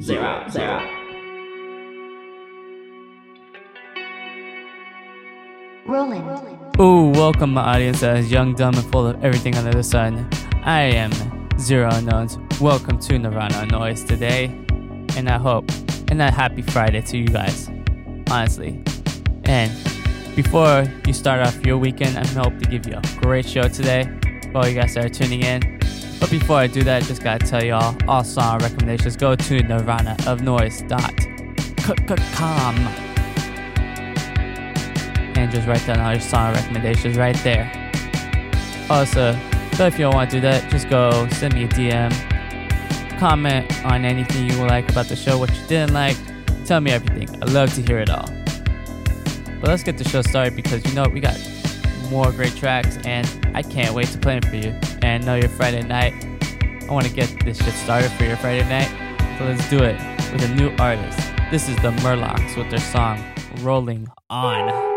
zero, zero. Rolling. Ooh, welcome my audience that is young, dumb, and full of everything under the sun. I am Zero Unknowns. Welcome to Nirvana Noize today, and I hope, and a happy Friday to you guys, honestly. And before you start off your weekend, I hope to give you a great show today for all you guys that are tuning in. But before I do that, I just gotta tell y'all, all song recommendations go to nirvanaofnoise.com and just write down all your song recommendations right there. Also, so if you don't want to do that, just go send me a DM, comment on anything you like about the show, what you didn't like, tell me everything. I love to hear it all. But let's get the show started because you know we got more great tracks and I can't wait to play them for you. And know your Friday night. I want to get this shit started for your Friday night. So let's do it with a new artist. This is the Murlocs with their song Rolling On.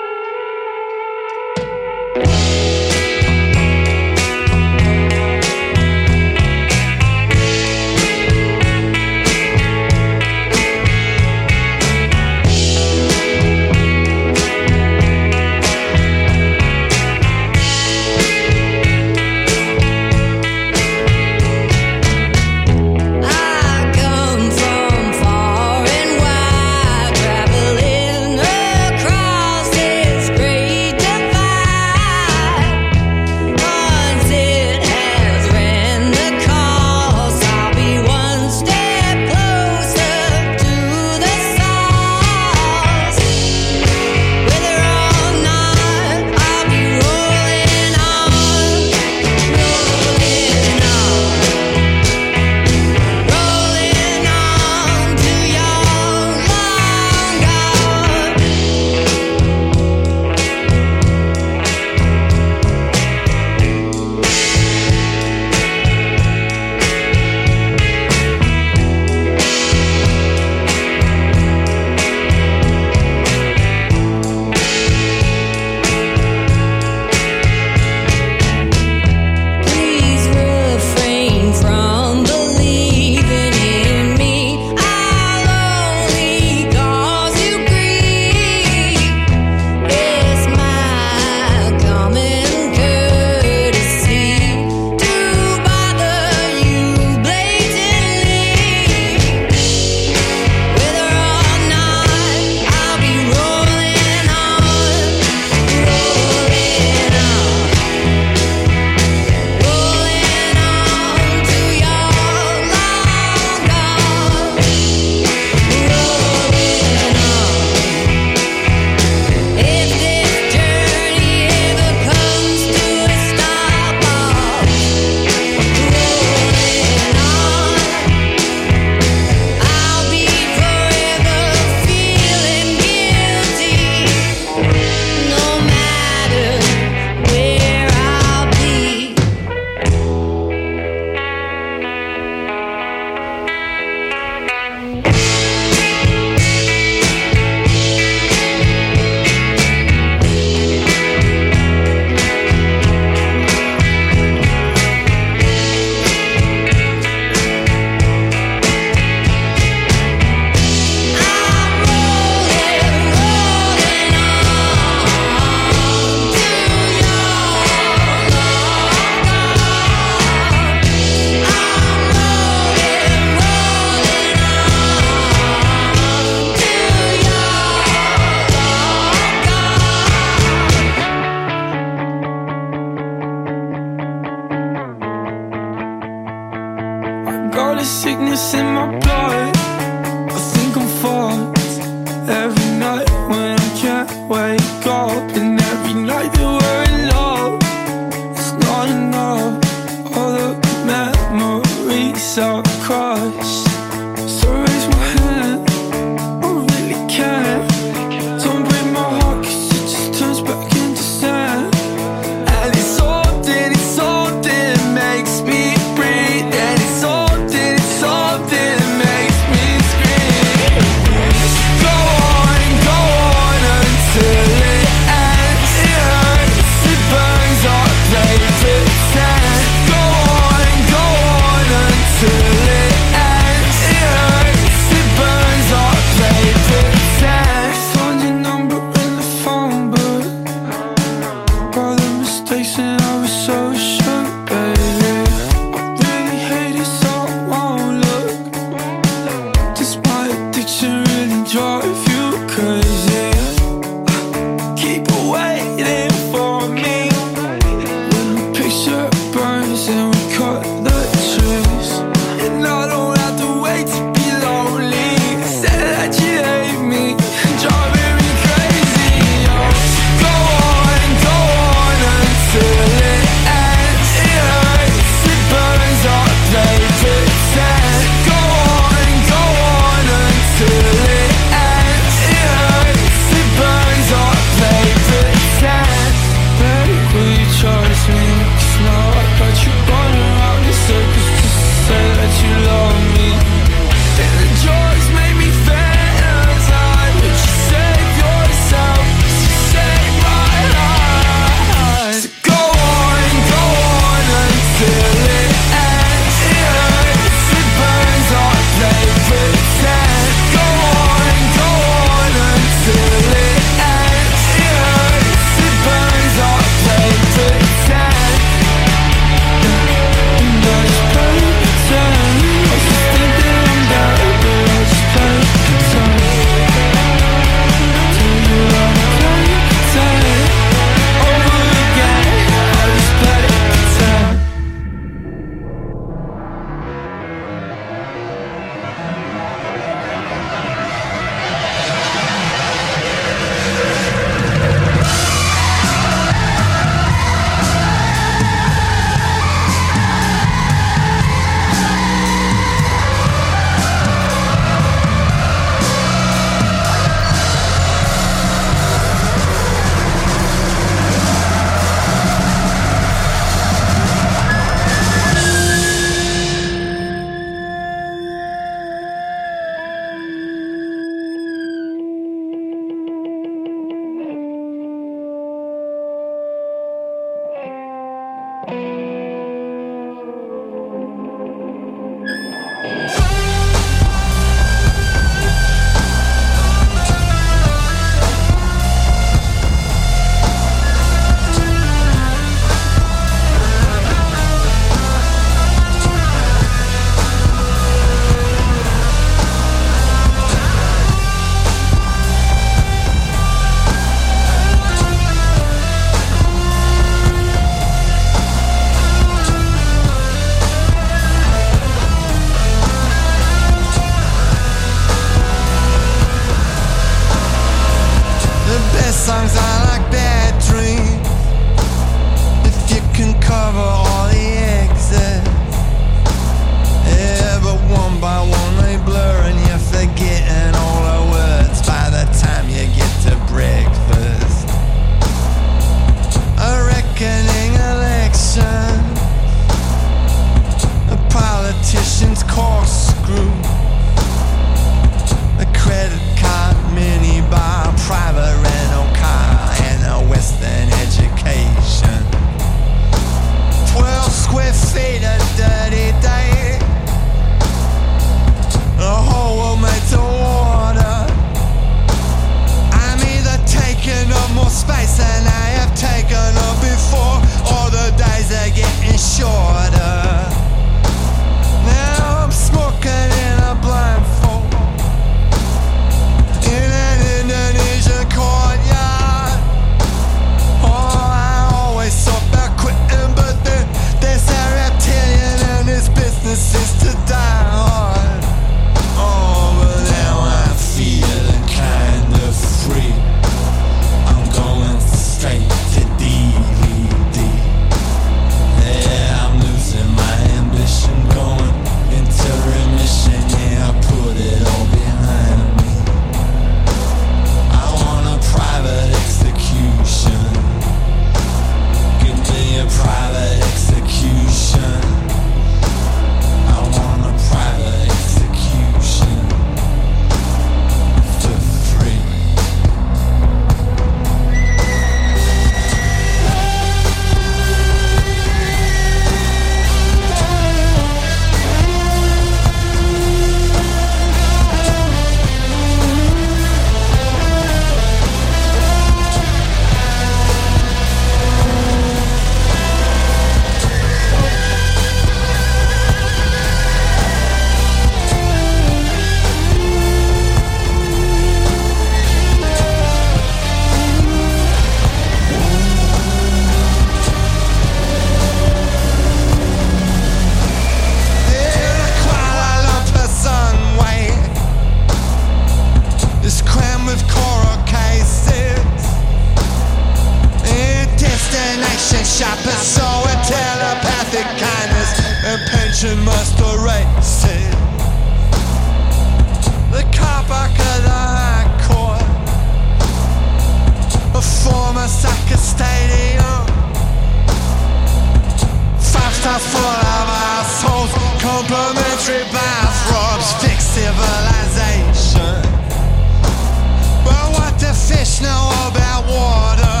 the fish know about water?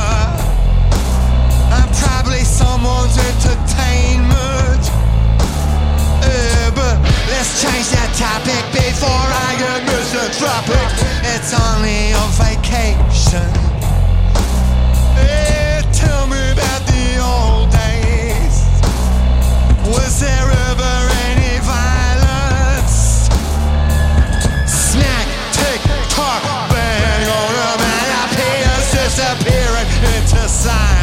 I'm probably someone's entertainment. But let's change topic before I get misanthropic. It's only on vacation. time.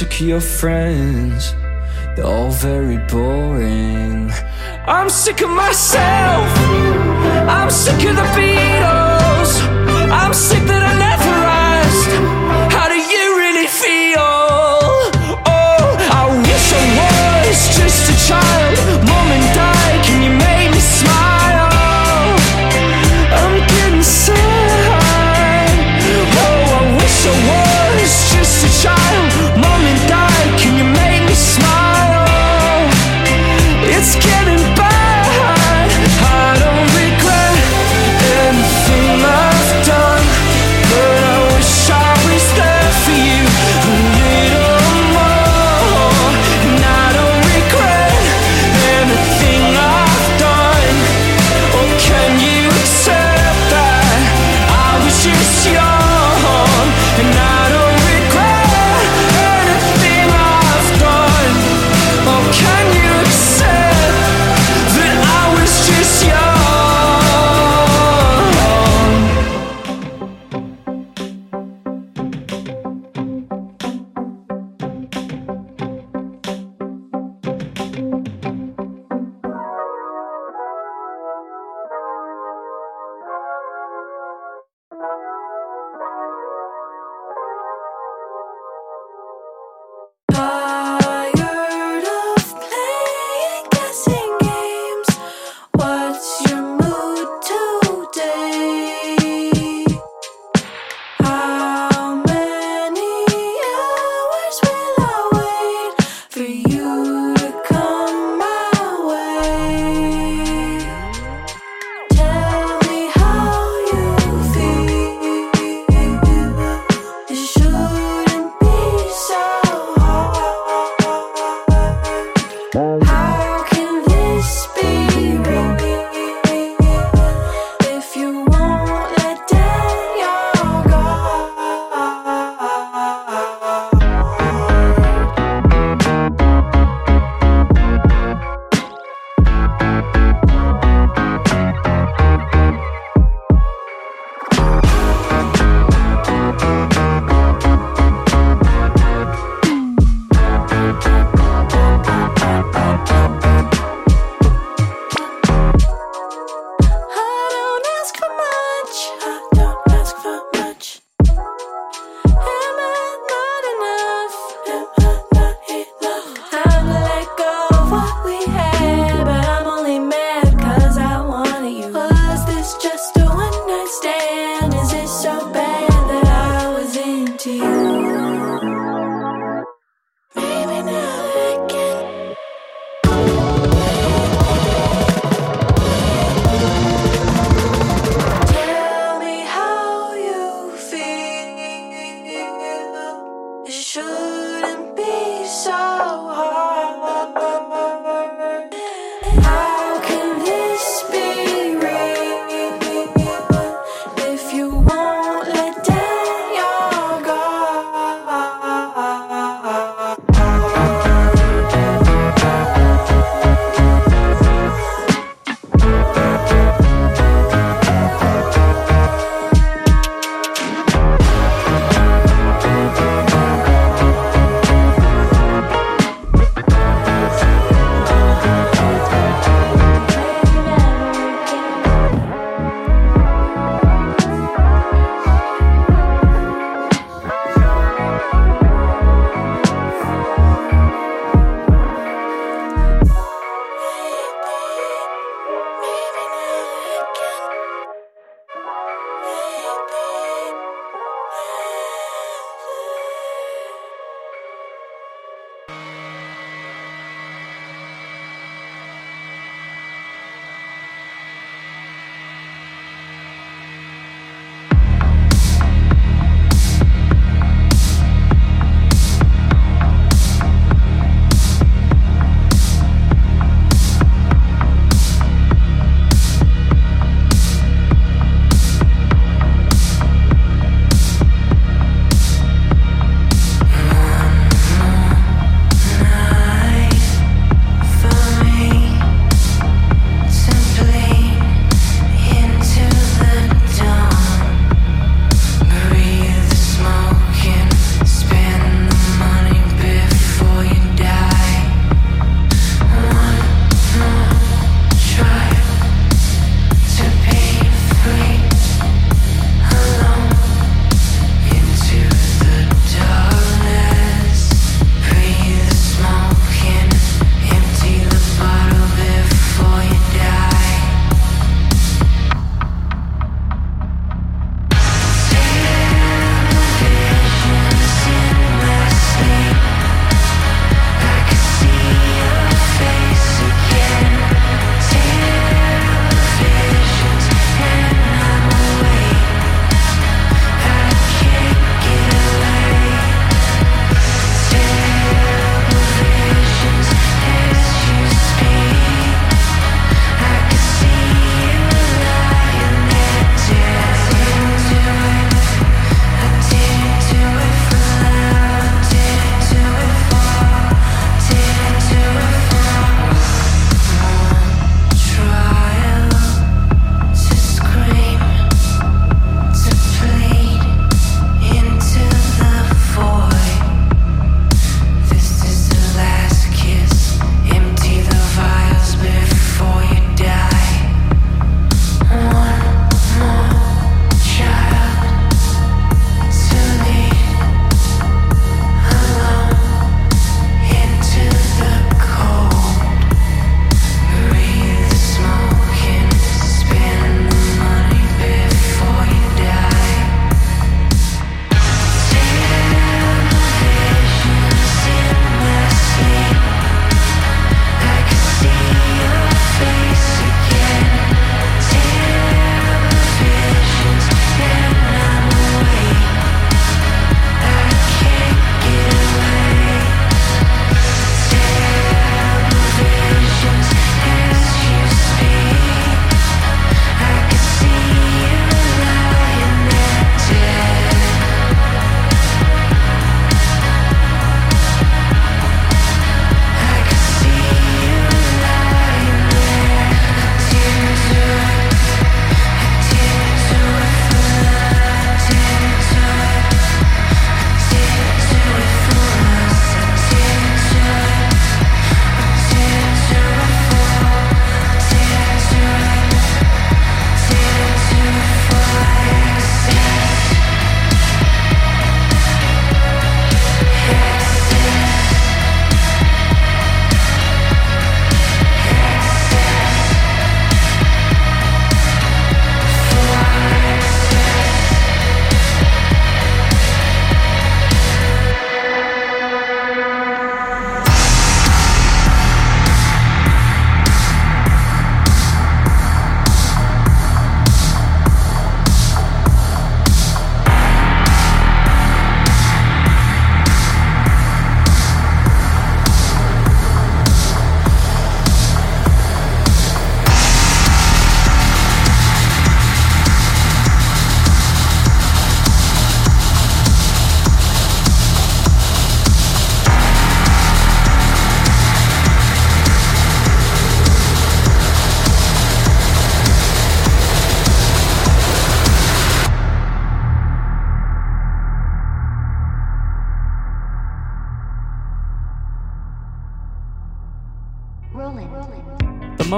took your friends, they're all very boring. I'm sick of myself, I'm sick of the Beatles, I'm sick that I never asked, How do you really feel? Oh, I wish I was just a child.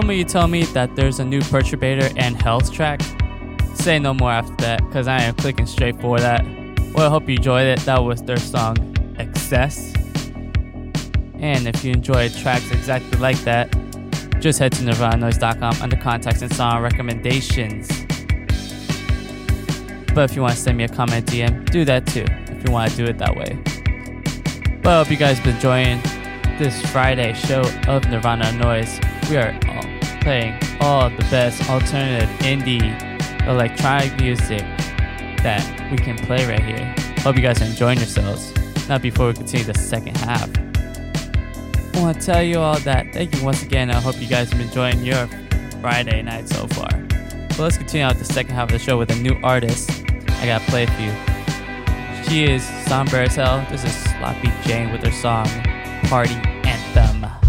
Moment you tell me that there's a new Perturbator and Health track, say no more after that, because I am clicking straight for that. Well, I hope you enjoyed it. That was their song Excess. And if you enjoyed tracks exactly like that, just head to nirvananoise.com under contacts and song recommendations. But if you want to send me a comment DM, do that too, if you want to do it that way. Well, I hope you guys been enjoying this Friday show of Nirvana Noize. We are playing all the best alternative indie electronic music that we can play right here. Hope you guys are enjoying yourselves. Now, before we continue the second half, I want to tell you all that thank you once again. I hope you guys have been enjoying your Friday night so far. But let's continue out the second half of the show with a new artist. I gotta play for you. She is somber as hell. This is Sloppy Jane with her song Party Anthem.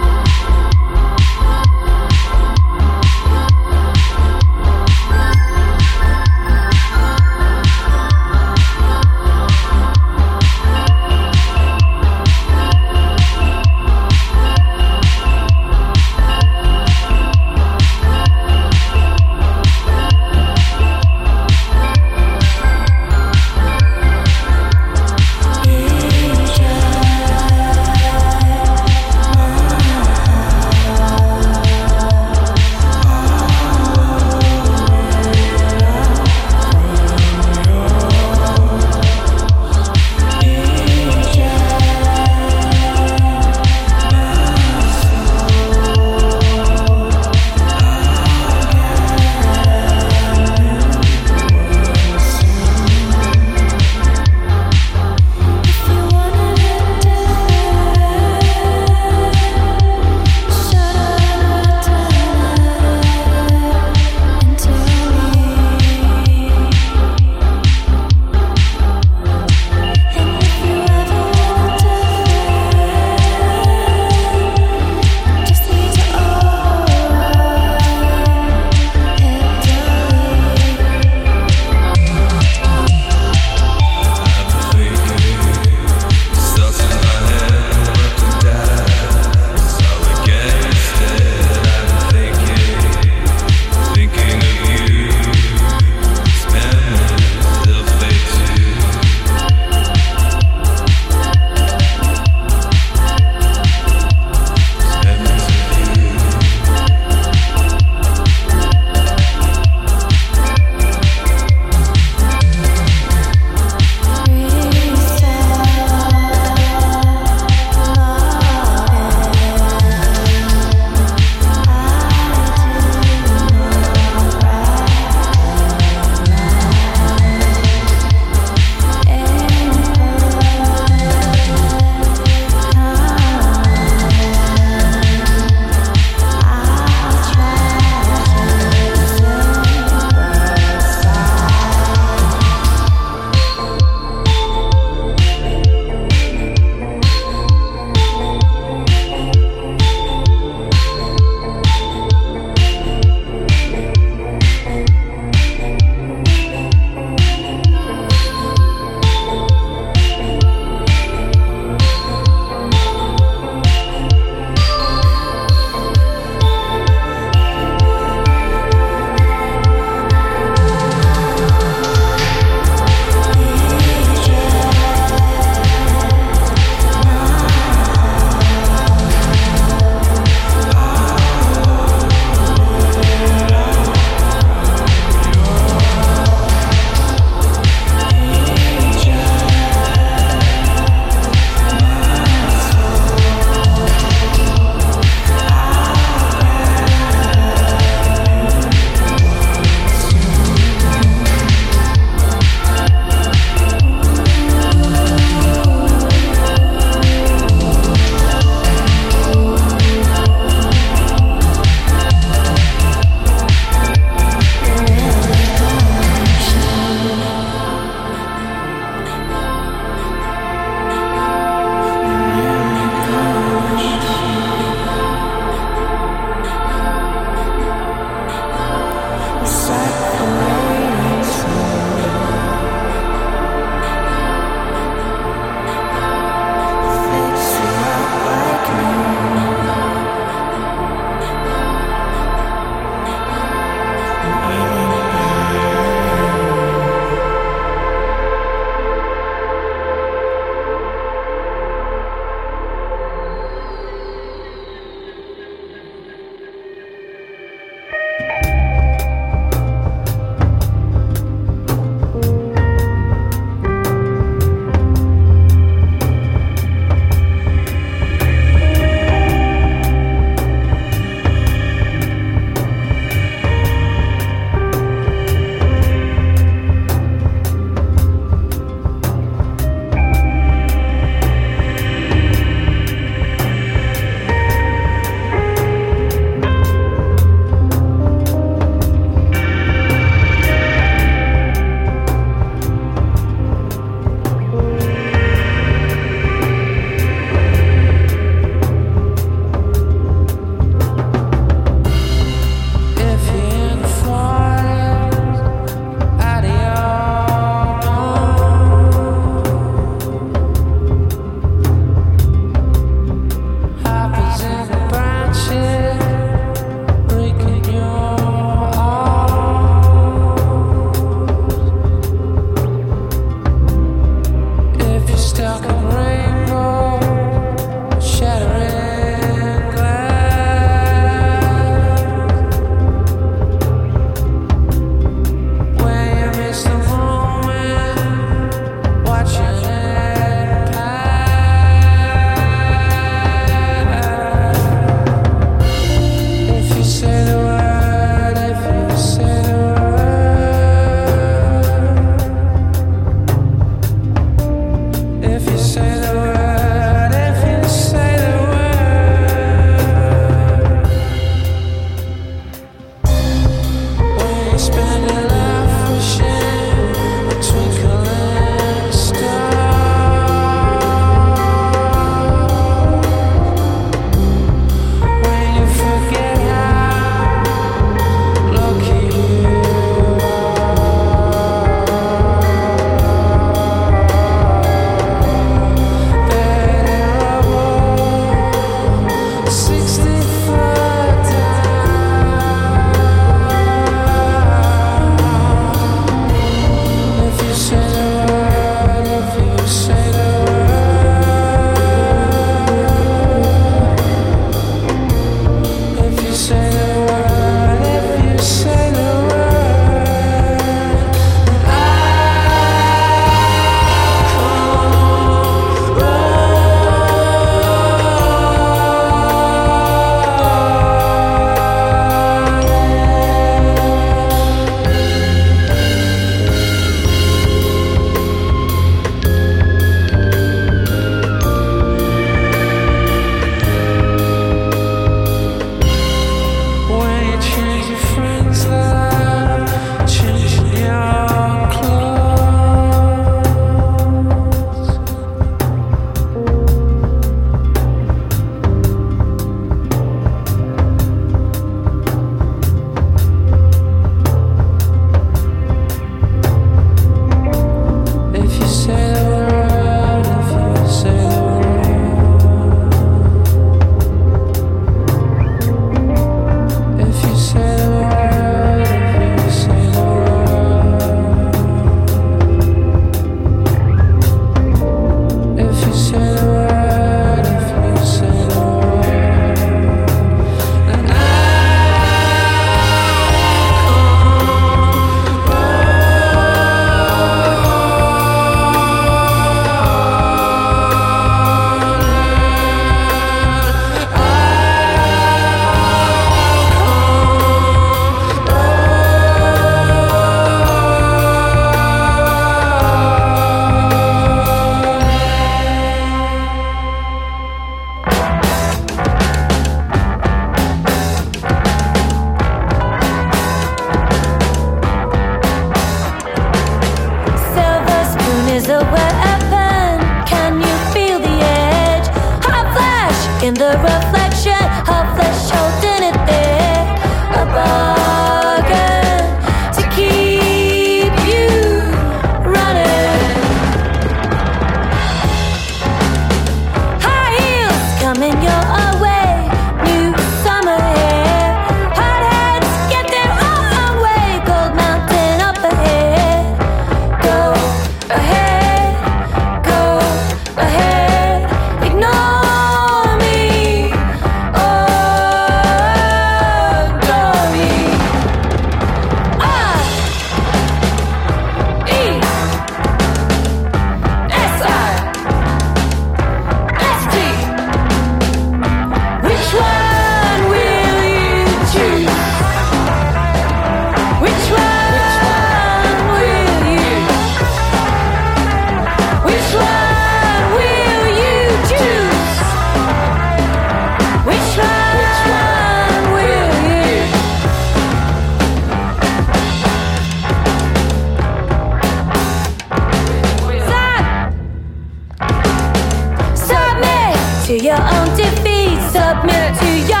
to your own defeat. Submit to your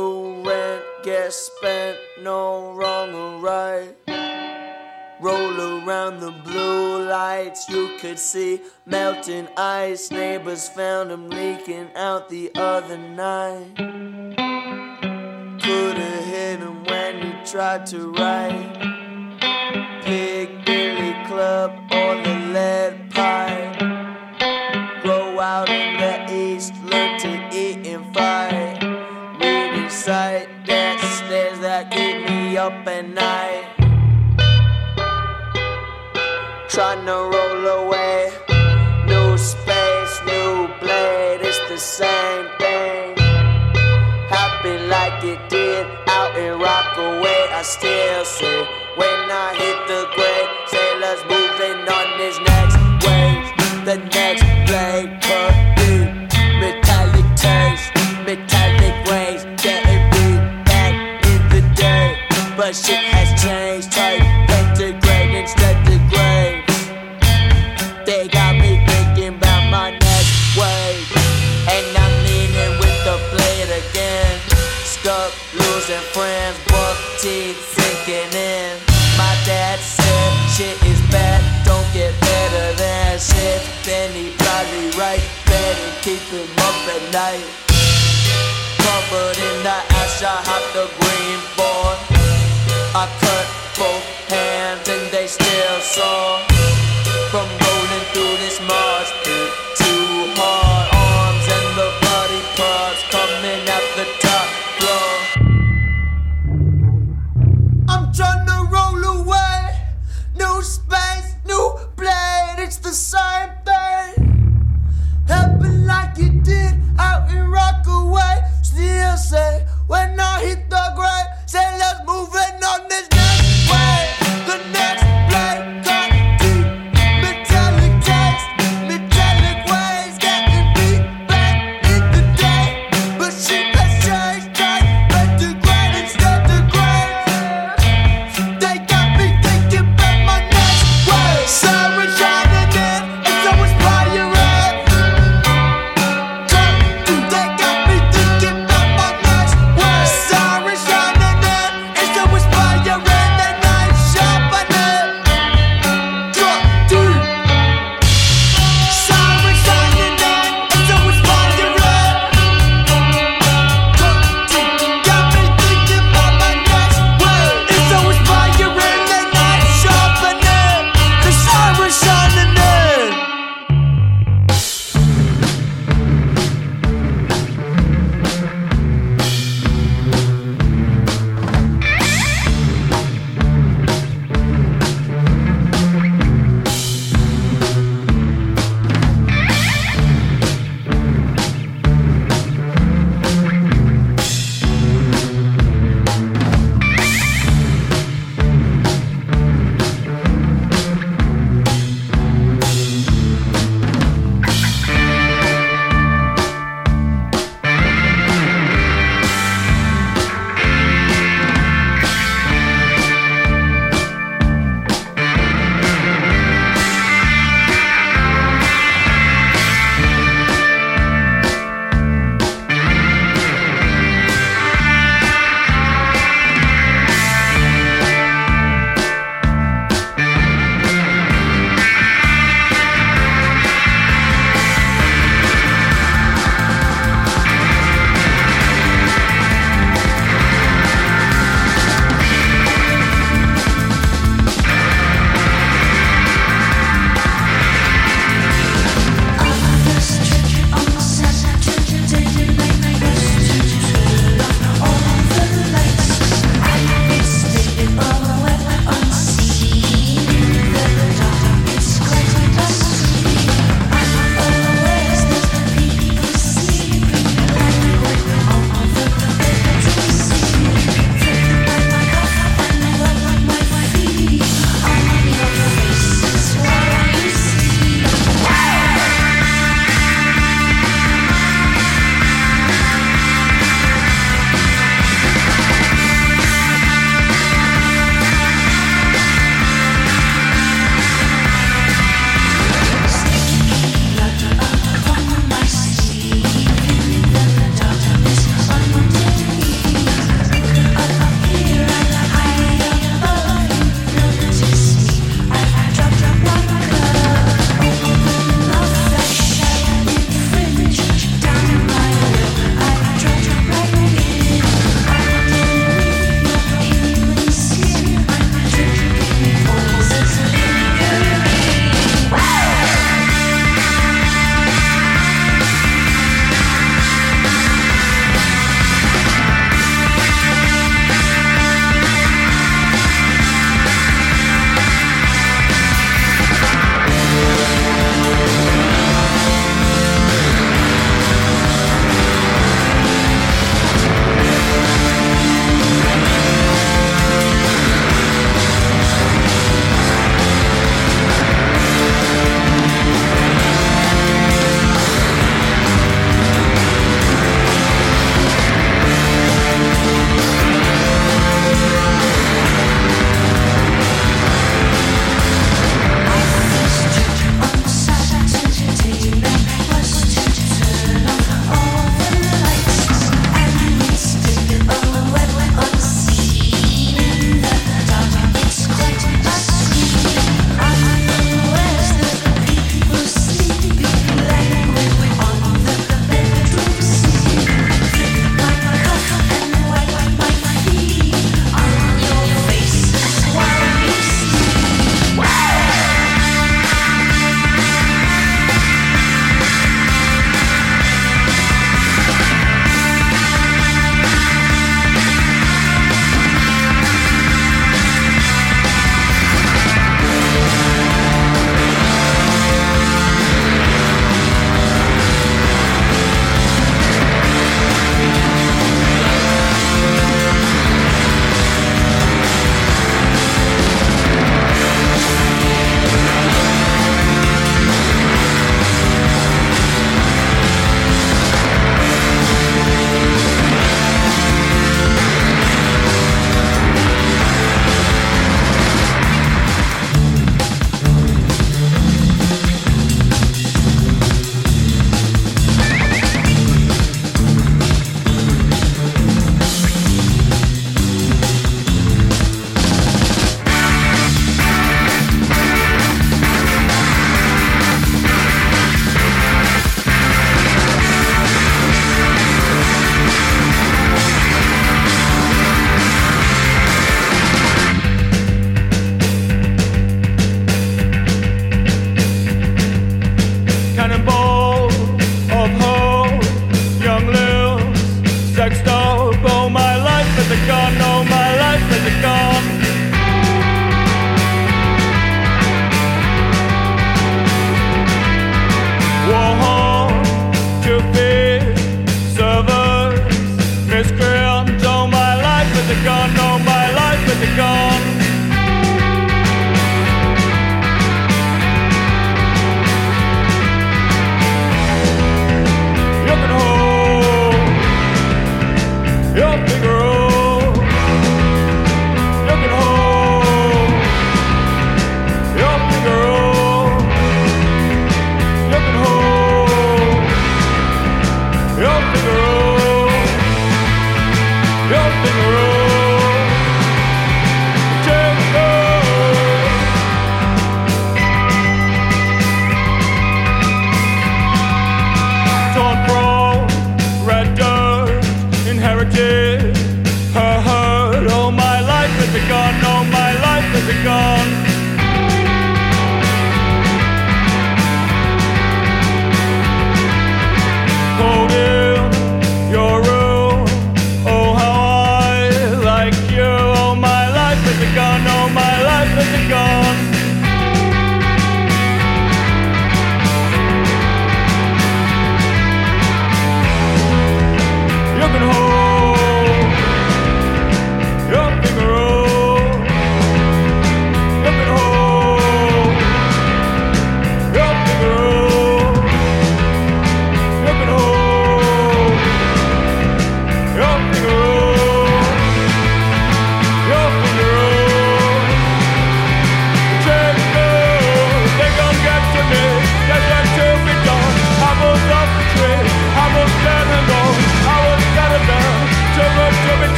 you went, get spent, no wrong or right. Roll around the blue lights, you could see melting ice. Neighbors found them leaking out the other night. Could've hit them when you tried to write. trying to roll away. New space, new blade, it's the same thing. Happy like it did out in Rockaway. I still say, when I hit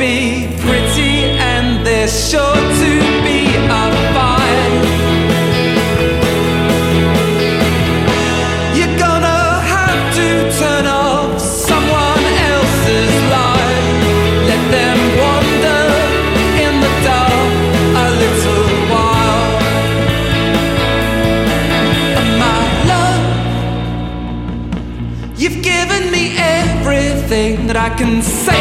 be pretty, and they're sure to be a fight. You're gonna have to turn off someone else's light. Let them wander in the dark a little while. My love, you've given me everything that I can say.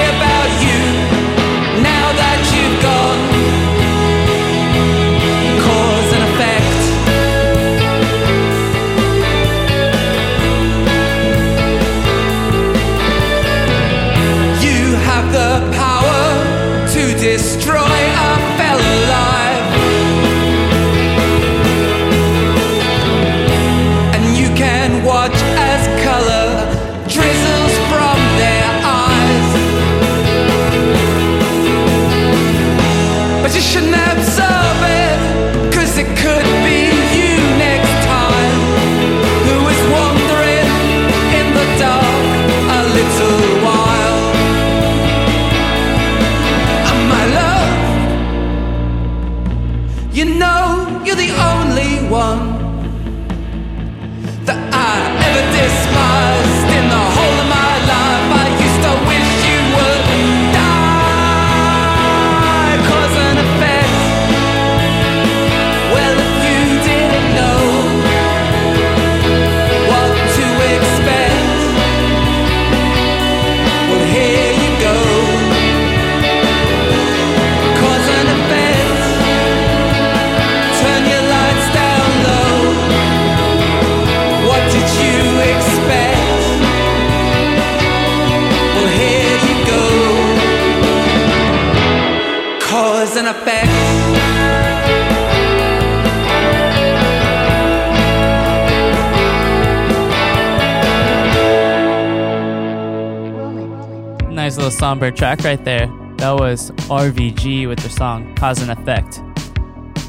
Somber track right there. That was RVG with the song Cause and Effect.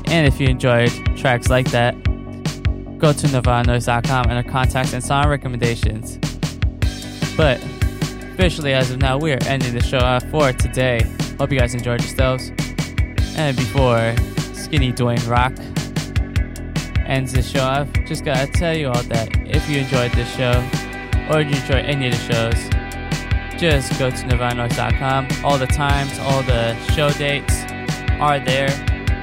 And if you enjoyed tracks like that, go to nirvananoize.com and our and song recommendations. But officially, as of now, we are ending the show for today. Hope you guys enjoyed yourselves. And before Skinny Dwayne Rock ends the show off, just gotta tell you all that if you enjoyed this show or you enjoy any of the shows, just go to nirvananoize.com. All the times, all the show dates are there.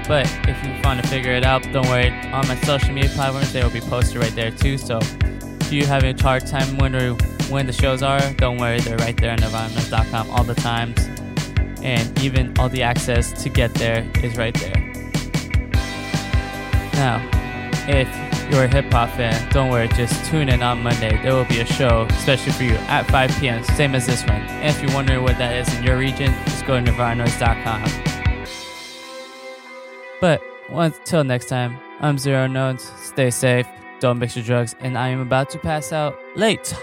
But if you want to figure it out, don't worry. On my social media platforms, they will be posted right there too. So if you having a hard time wondering when the shows are, don't worry. They're right there on nirvananoize.com all the times. And even all the access to get there is right there. Now, if you're a hip hop fan, don't worry, just tune in on Monday. There will be a show, especially for you, at 5 p.m., same as this one. And if you're wondering what that is in your region, just go to nirvananoize.com. But until next time, I'm Zero Knowns. Stay safe, don't mix your drugs, and I am about to pass out late.